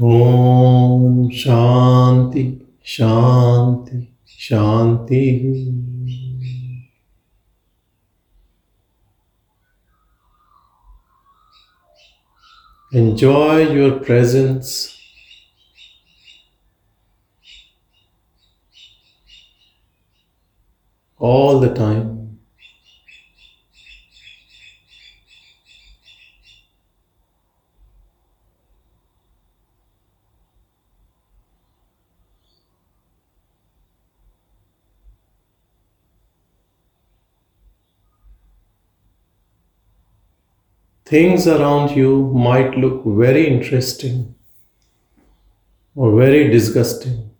Om Shanti, Shanti, Shanti. Enjoy your presence. All the time. Things around you might look very interesting or very disgusting.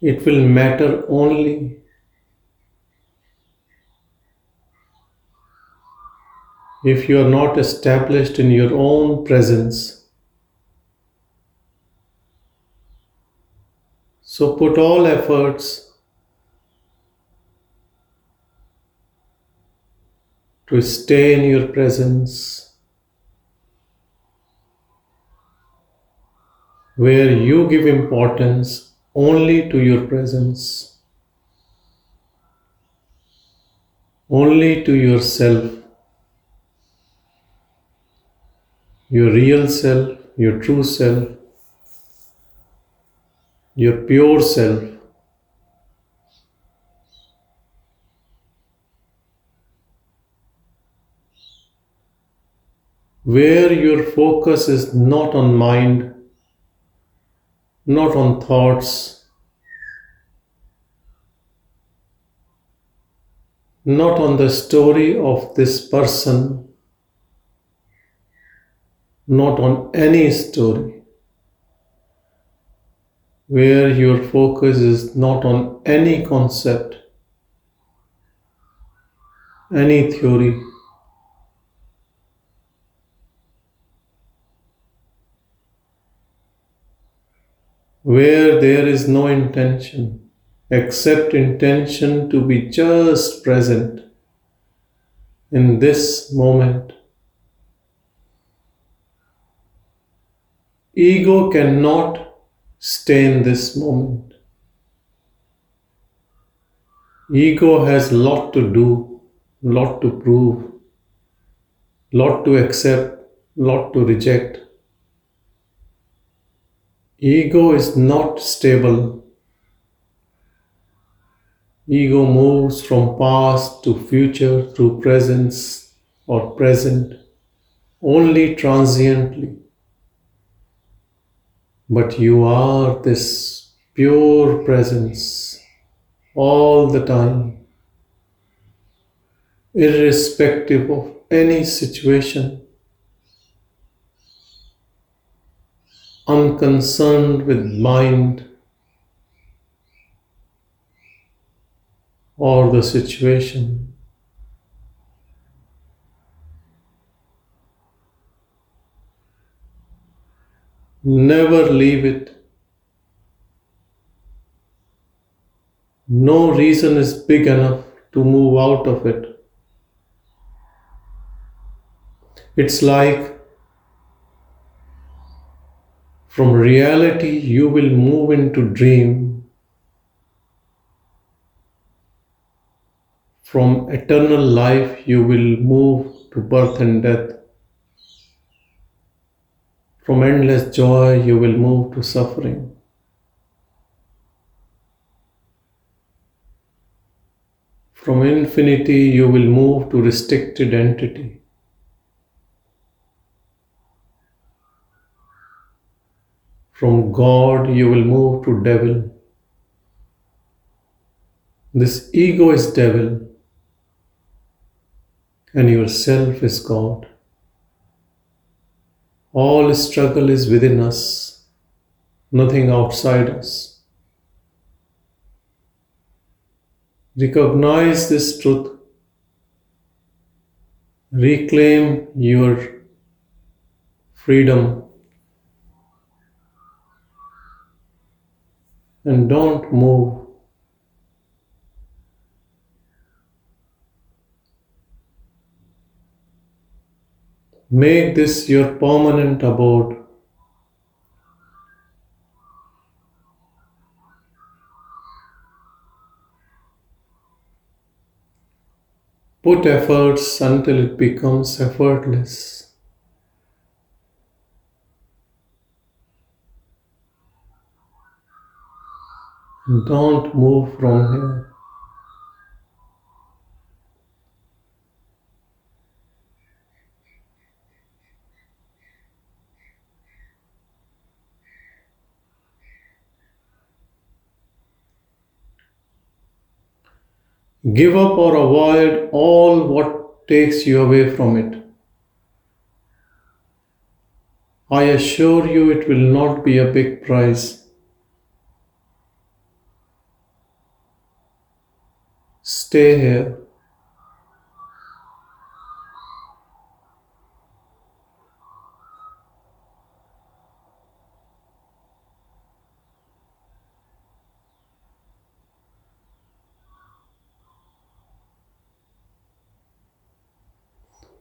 It will matter only if you are not established in your own presence. So put all efforts to stay in your presence where you give importance only to your presence, only to yourself, your real self, your true self, your pure self. Where your focus is not on mind, not on thoughts, not on the story of this person, not on any story, where your focus is not on any concept, any theory. Where there is no intention except intention to be just present in this moment. Ego cannot stay in this moment. Ego has lot to do, lot to prove, lot to accept, lot to reject. Ego is not stable. Ego moves from past to future through presence or present only transiently. But you are this pure presence all the time, irrespective of any situation. Unconcerned with mind or the situation. Never leave it. No reason is big enough to move out of it. It's like from reality, you will move into dream. From eternal life, you will move to birth and death. From endless joy, you will move to suffering. From infinity, you will move to restricted entity. From God, you will move to devil. This ego is devil, and yourself is God. All struggle is within us, nothing outside us. Recognize this truth. Reclaim your freedom and don't move. Make this your permanent abode. Put efforts until it becomes effortless. Don't move from here. Give up or avoid all what takes you away from it. I assure you it will not be a big price. Stay here.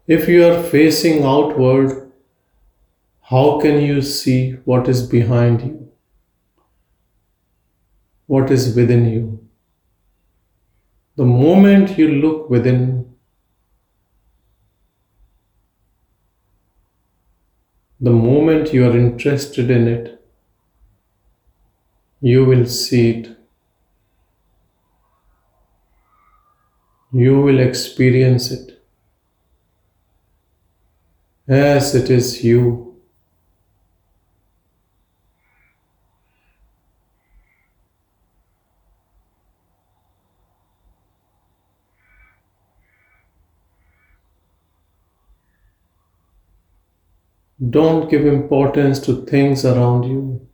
If you are facing outward, how can you see what is behind you? What is within you? The moment you look within, the moment you are interested in it, you will see it. You will experience it as it is you. Don't give importance to things around you.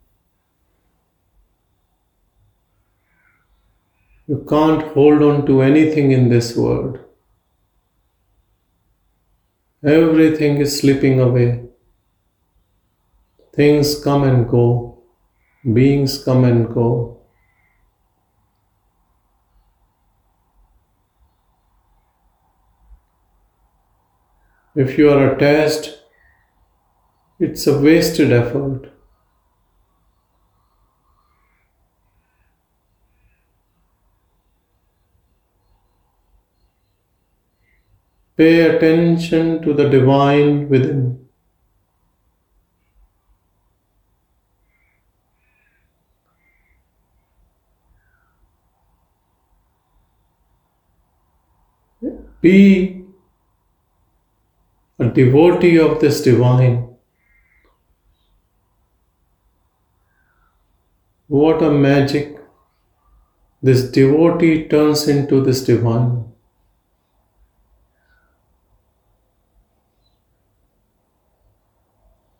You can't hold on to anything in this world. Everything is slipping away. Things come and go. Beings come and go. If you are attached, it's a wasted effort. Pay attention to the divine within. Be a devotee of this divine. What a magic this devotee turns into this divine.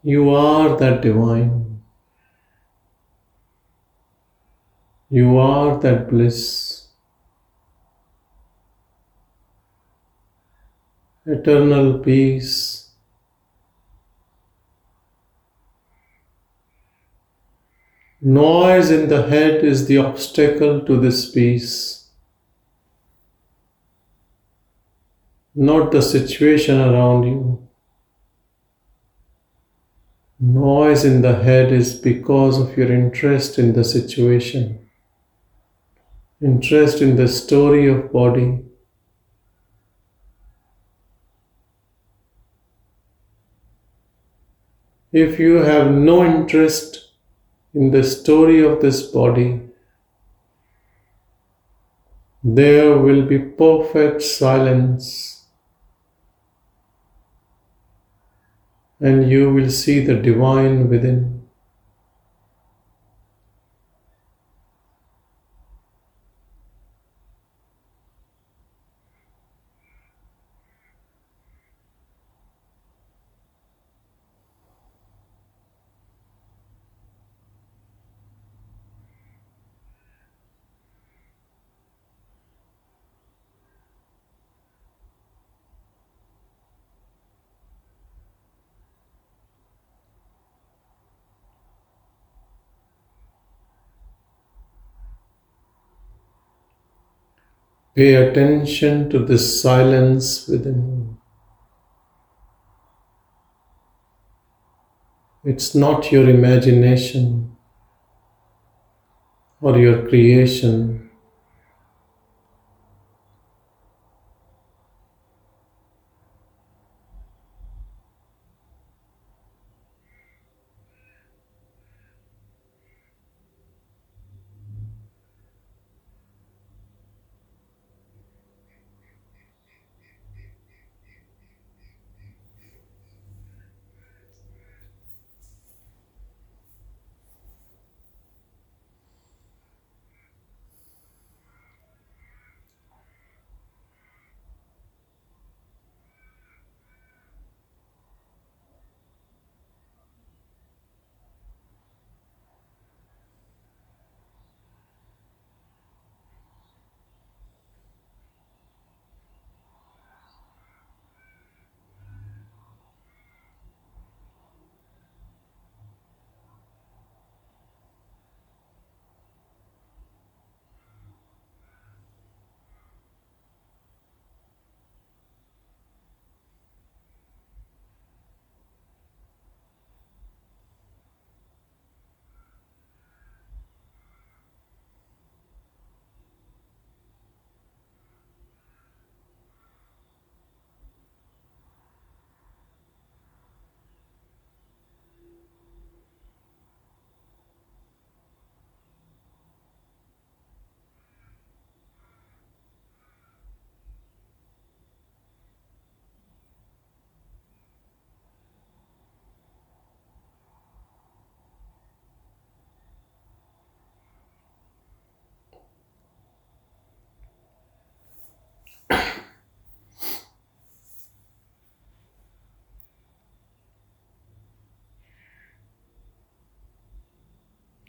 You are that divine. You are that bliss. Eternal peace. Noise in the head is the obstacle to this peace, not the situation around you. Noise in the head is because of your interest in the situation, interest in the story of body. If you have no interest in the story of this body, there will be perfect silence. and you will see the divine within. Pay attention to the silence within. It's not your imagination or your creation.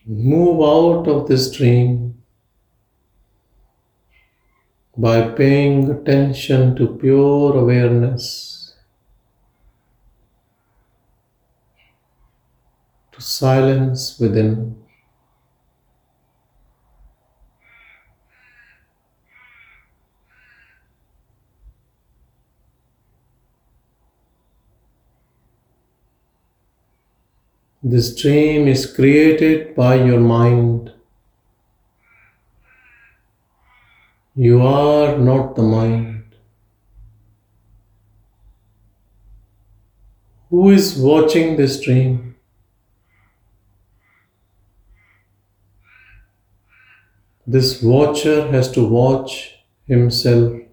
Move out of this dream by paying attention to pure awareness, to silence within. This dream is created by your mind. You are not the mind. Who is watching this dream? This watcher has to watch himself.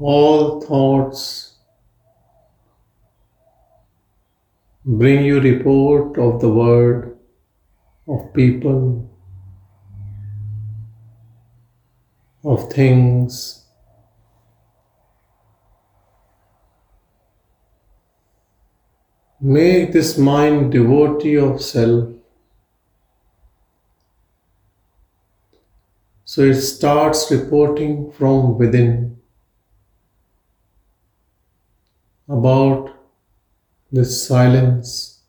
All thoughts bring you report of the word of people of things. Make this mind devotee of self so it starts reporting from within about this silence,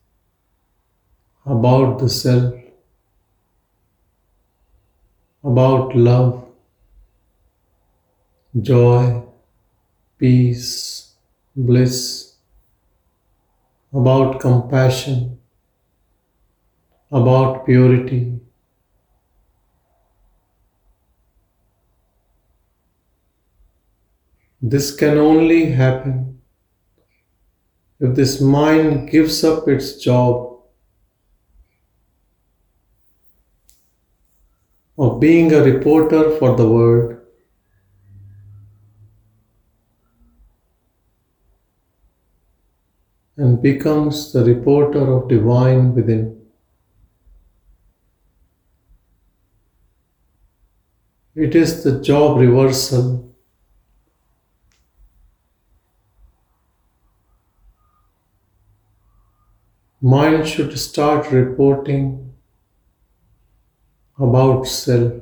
about the self, about love, joy, peace, bliss, about compassion, about purity. This can only happen if this mind gives up its job of being a reporter for the world and becomes the reporter of divine within. It is the job reversal Mind should start reporting about self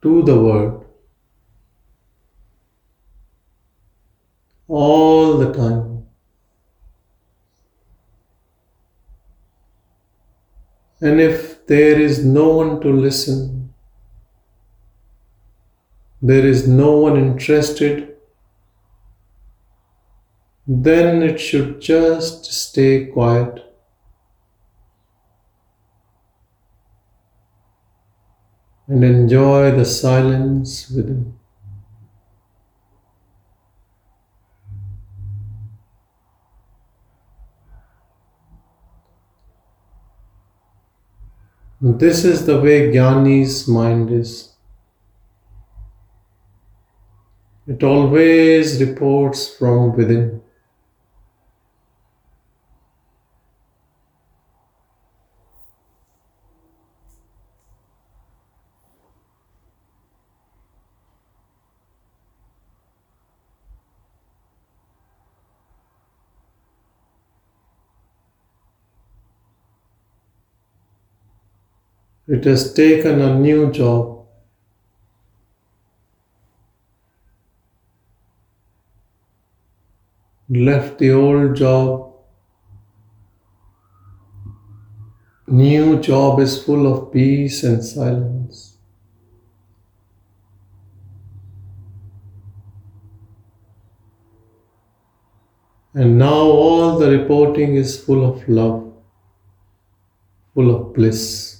to the world all the time. And if there is no one to listen, there is no one interested then it should just stay quiet. And enjoy the silence within. This is the way Jnani's mind is. It always reports from within. It has taken a new job. Left the old job. New job is full of peace and silence. And now all the reporting is full of love, full of bliss.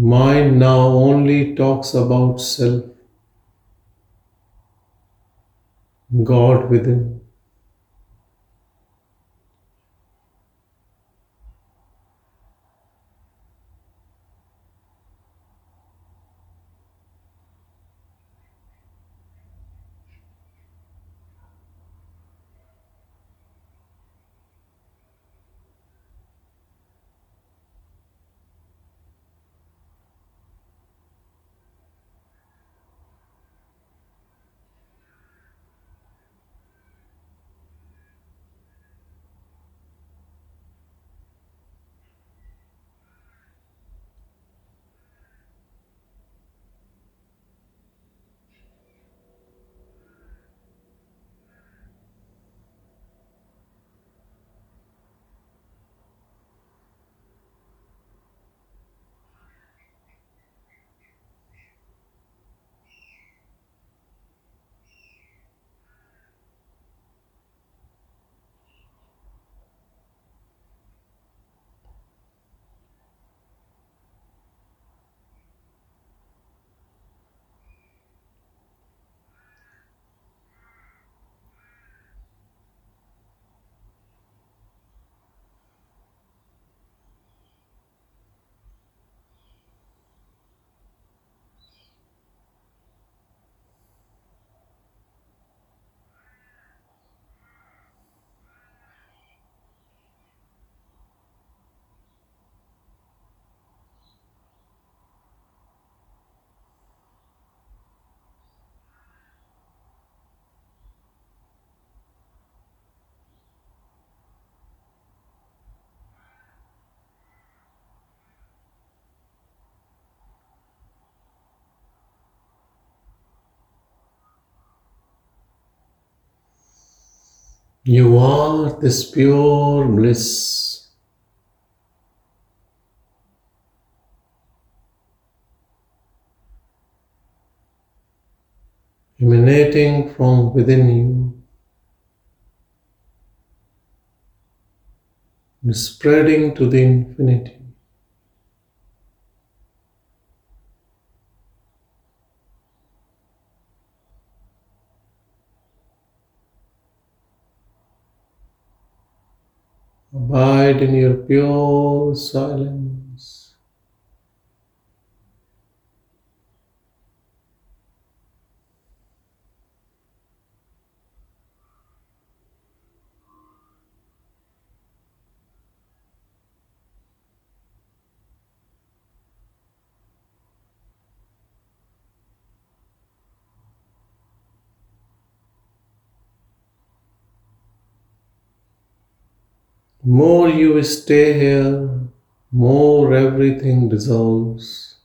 Mind now only talks about self, God within. You are this pure bliss. Emanating from within you, and spreading to the infinity. Abide in your pure silence. More you stay here, more everything dissolves.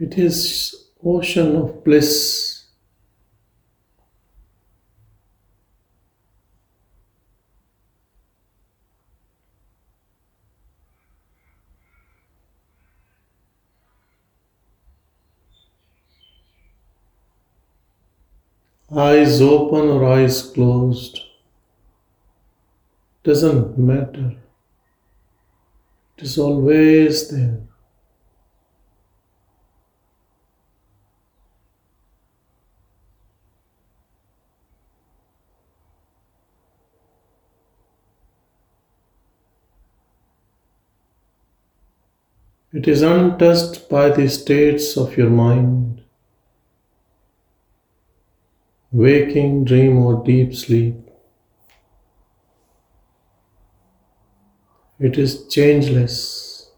It is ocean of bliss. Eyes open or eyes closed doesn't matter. It is always there. It is untouched by the states of your mind, waking, dream, or deep sleep. It is changeless.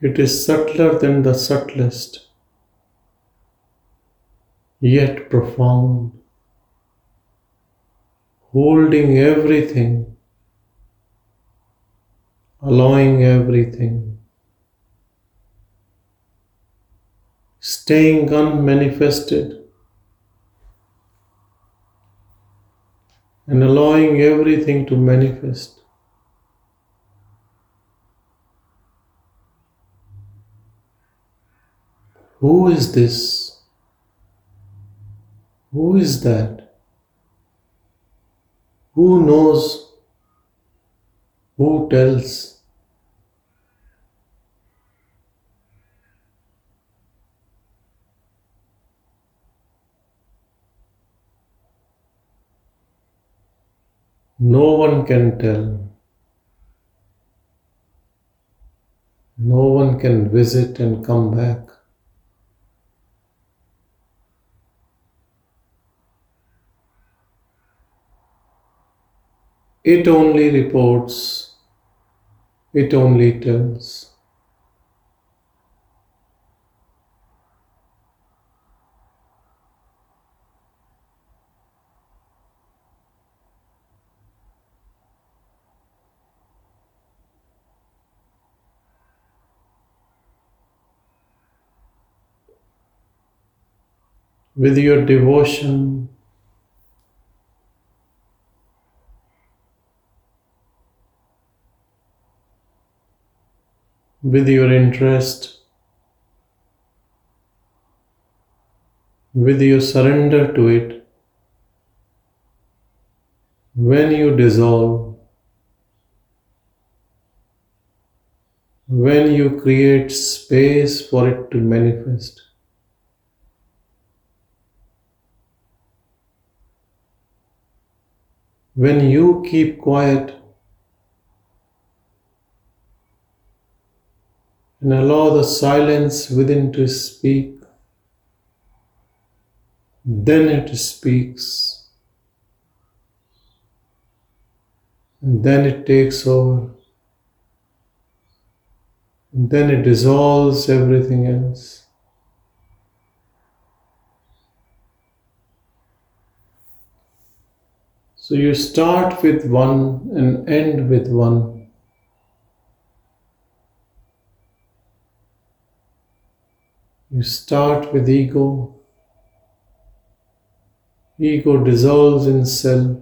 It is subtler than the subtlest, yet profound holding everything, allowing everything, staying unmanifested, and allowing everything to manifest. Who is this? Who is that? Who knows? Who tells? No one can tell. No one can visit and come back. It only reports, it only tells. With your devotion, with your interest, with your surrender to it, when you dissolve, when you create space for it to manifest. When you keep quiet and allow the silence within to speak, then it speaks. And then it takes over. And then it dissolves everything else. So you start with one and end with one. You start with ego. Ego dissolves in self.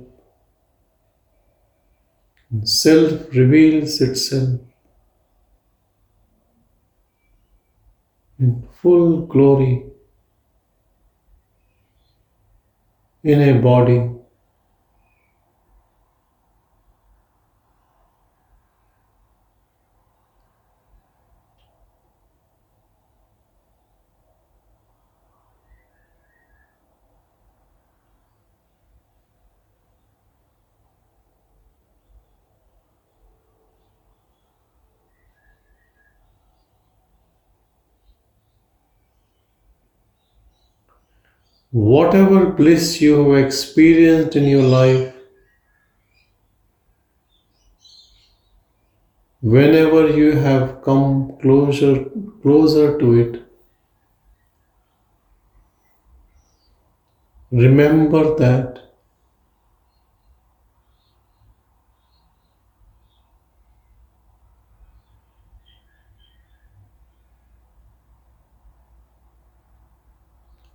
And self reveals itself in full glory in a body. Whatever bliss you have experienced in your life, whenever you have come closer closer to it, remember that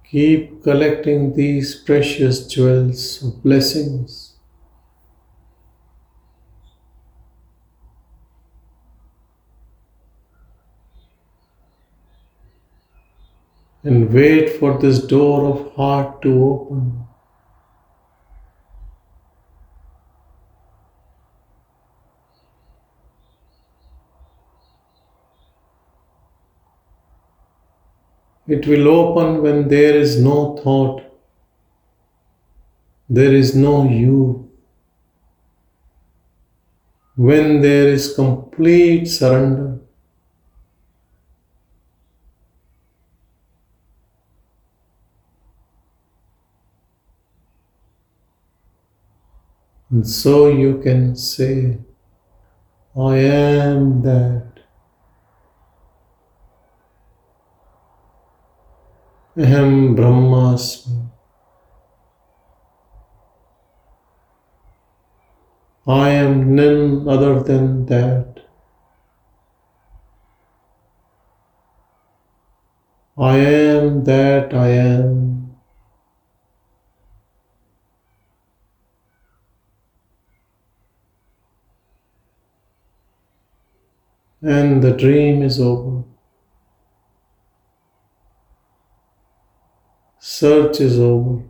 Keep collecting these precious jewels of blessings. And wait for this door of heart to open. It will open when there is no thought, there is no you, when there is complete surrender. And so you can say, I am that. अहम ब्रह्मास्मि I am none other than that. I am that I am. And the dream is over. Search is over.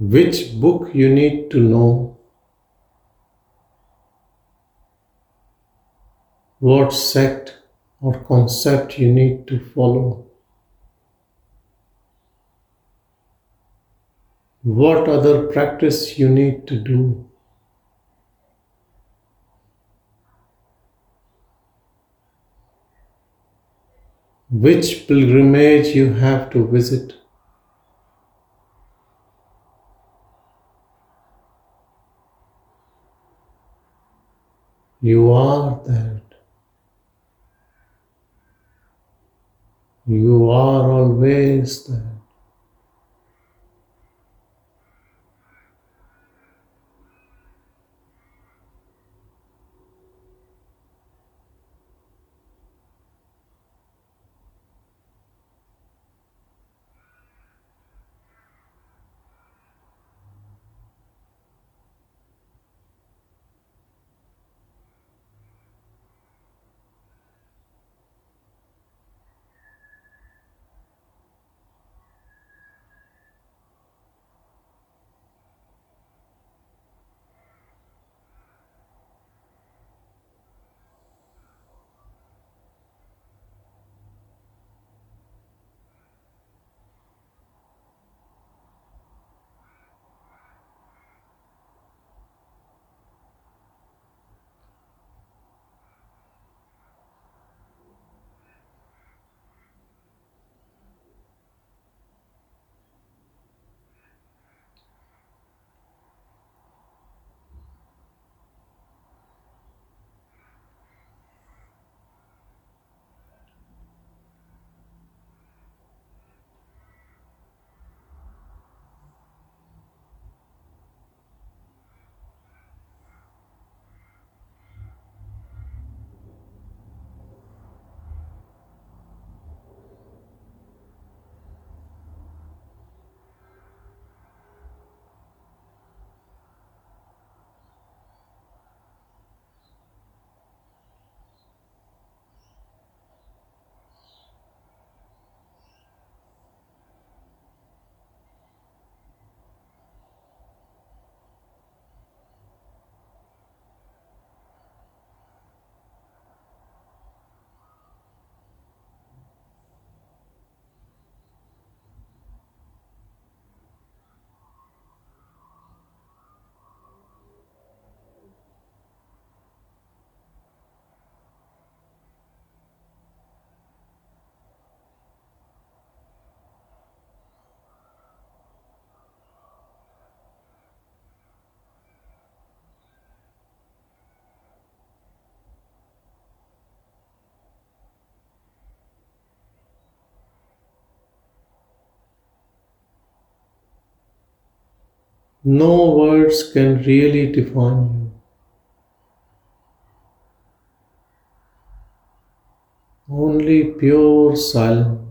Which book you need to know, what sect or concept you need to follow, what other practice you need to do. Which pilgrimage you have to visit. You are that. You are always that. No words can really define you. Only pure silence.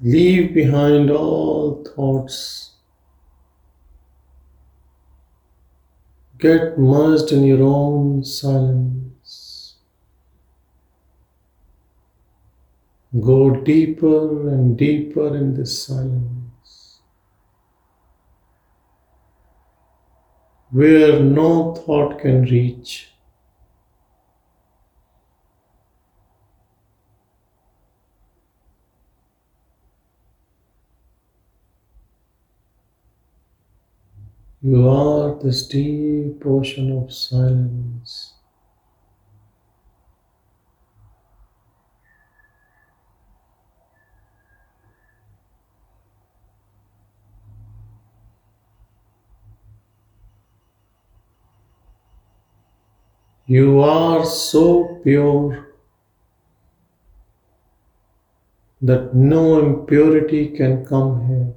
Leave behind all thoughts. Get merged in your own silence. Go deeper and deeper in this silence, where no thought can reach. You are this deep ocean of silence. You are so pure that no impurity can come here.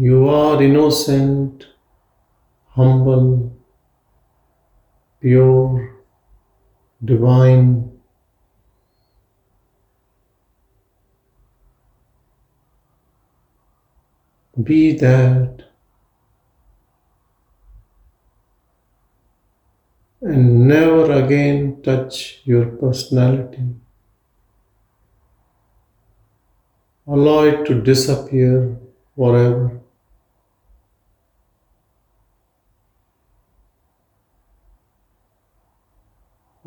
You are innocent, humble, pure, divine. Be that and never again touch your personality. Allow it to disappear forever.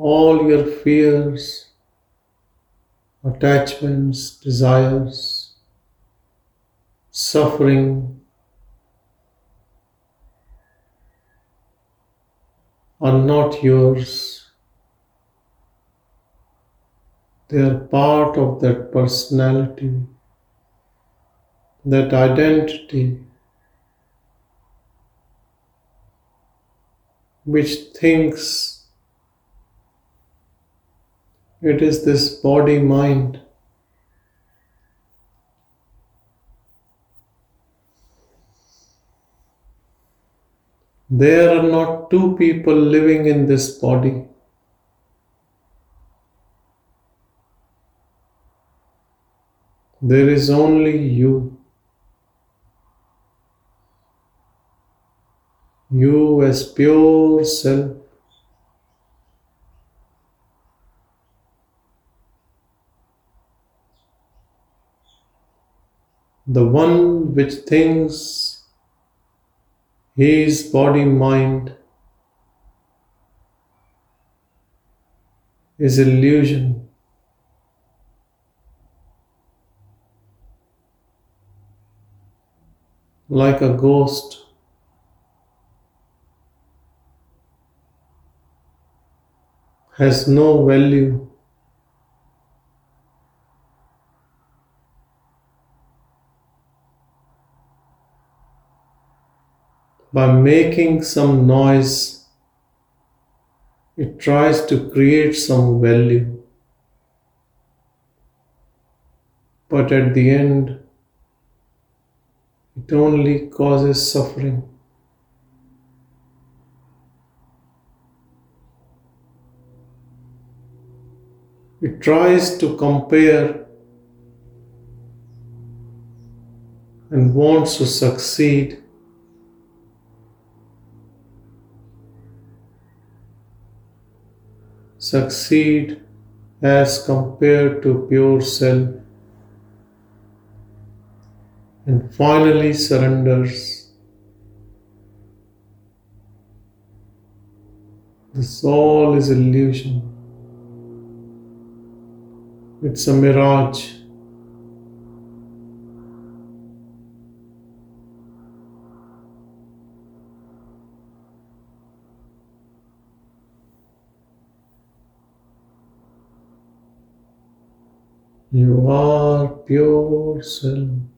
All your fears, attachments, desires, suffering are not yours. They are part of that personality, that identity, which thinks it is this body mind. There are not two people living in this body. There is only you. You as pure self. The one which thinks his body mind is illusion. Like a ghost. Has no value. By making some noise, it tries to create some value. But at the end, it only causes suffering. It tries to compare and wants to succeed succeed as compared to pure self and finally surrenders. This all is illusion. It's a mirage. You are pure self.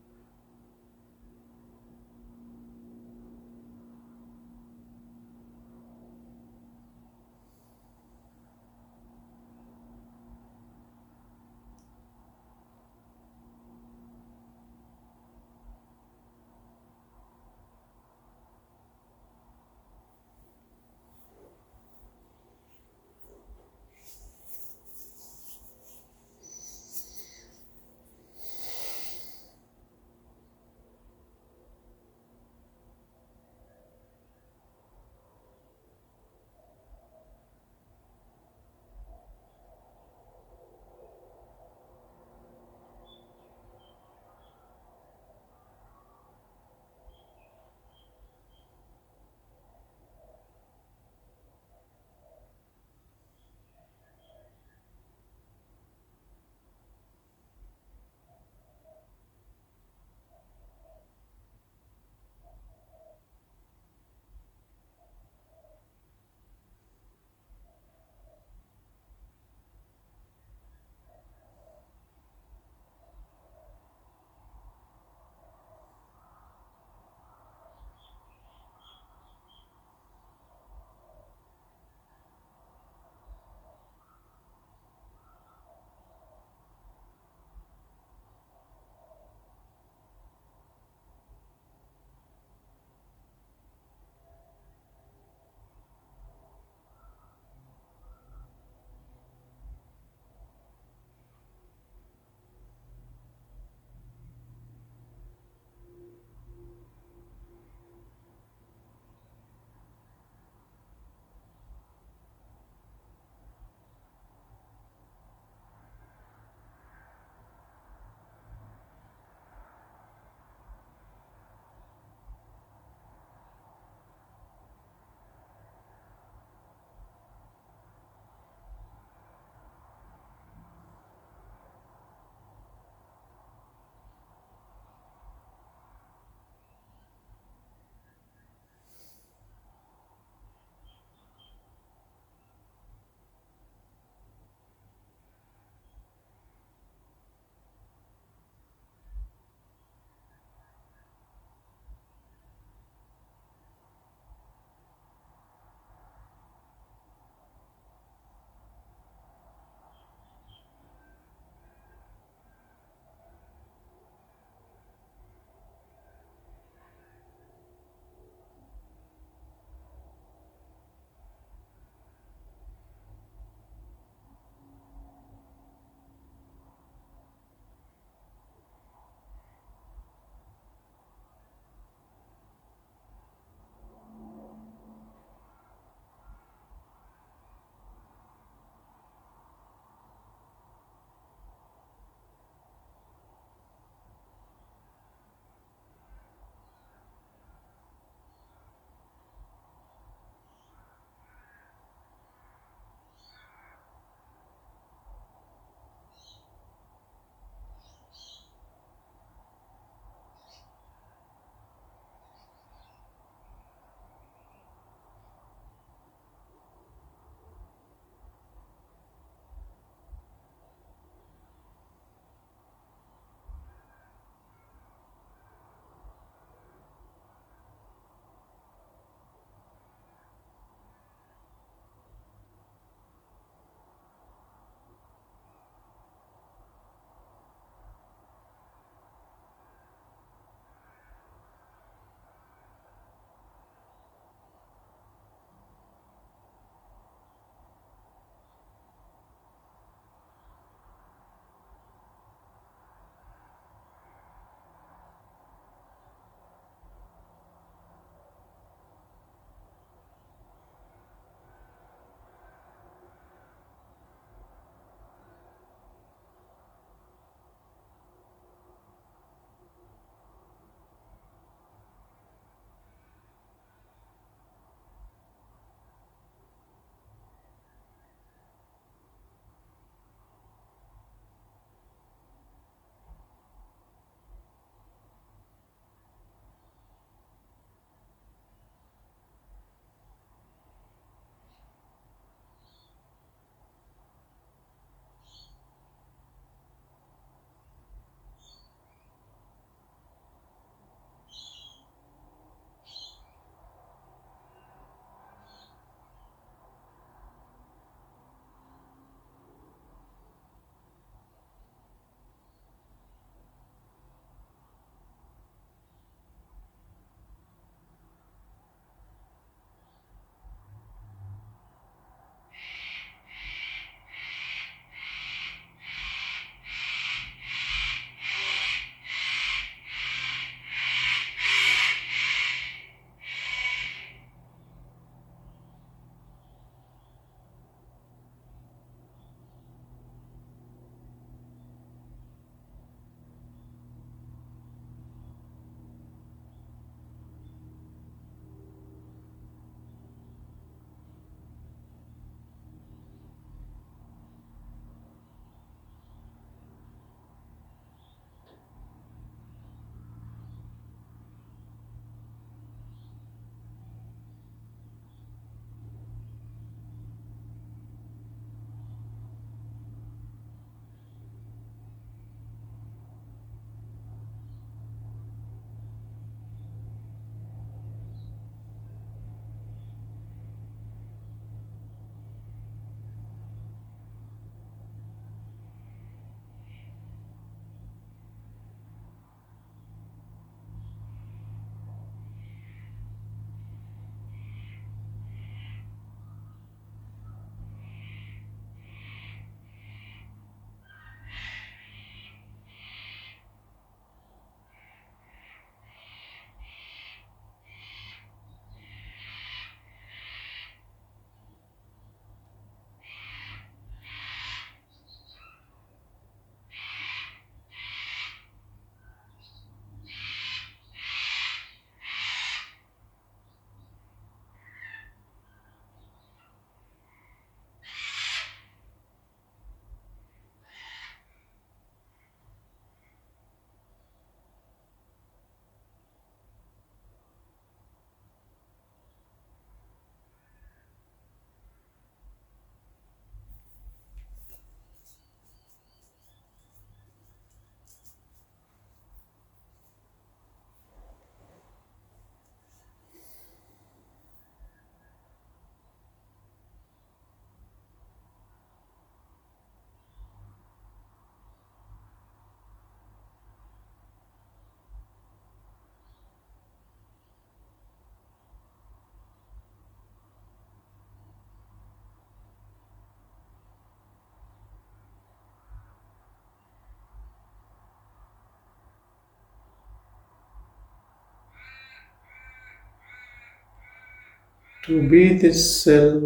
To be this self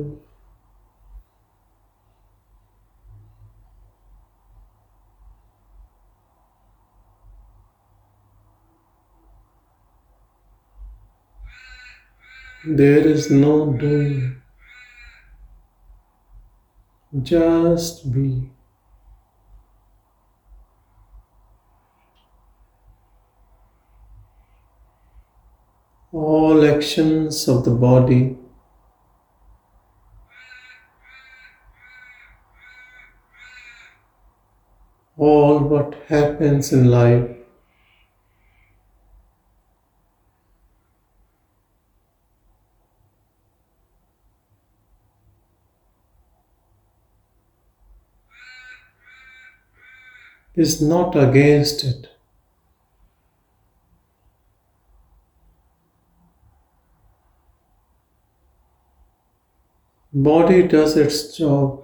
There is no doing, just be. All actions of the body all what happens in life is not against it. Body does its job.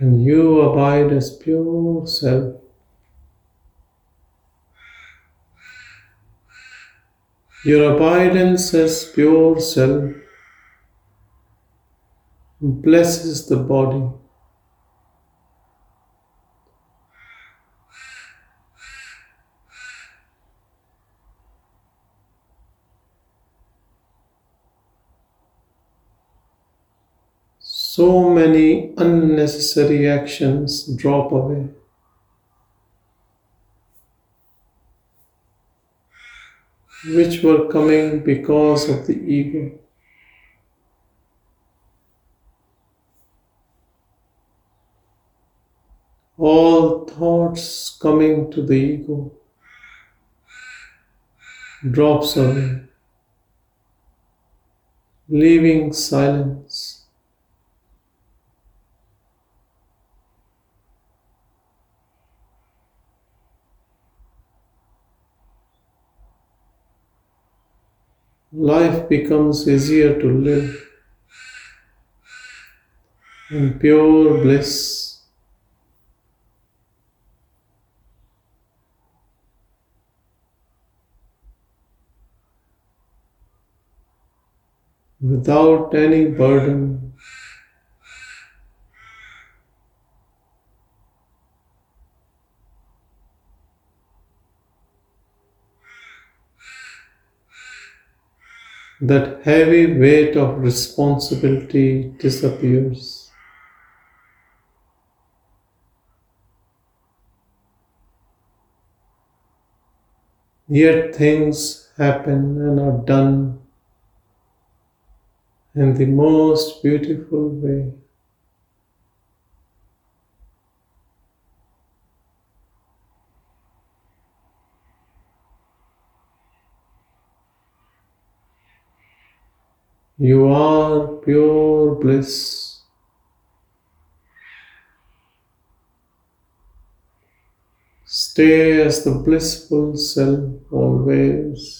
And you abide as pure self. Your abidance as pure self blesses the body. So many unnecessary actions drop away. Which were coming because of the ego. all thoughts coming to the ego drops away, leaving silence. Life becomes easier to live in pure bliss without any burden. That heavy weight of responsibility disappears. Yet things happen and are done in the most beautiful way. You are pure bliss. Stay as the blissful self always.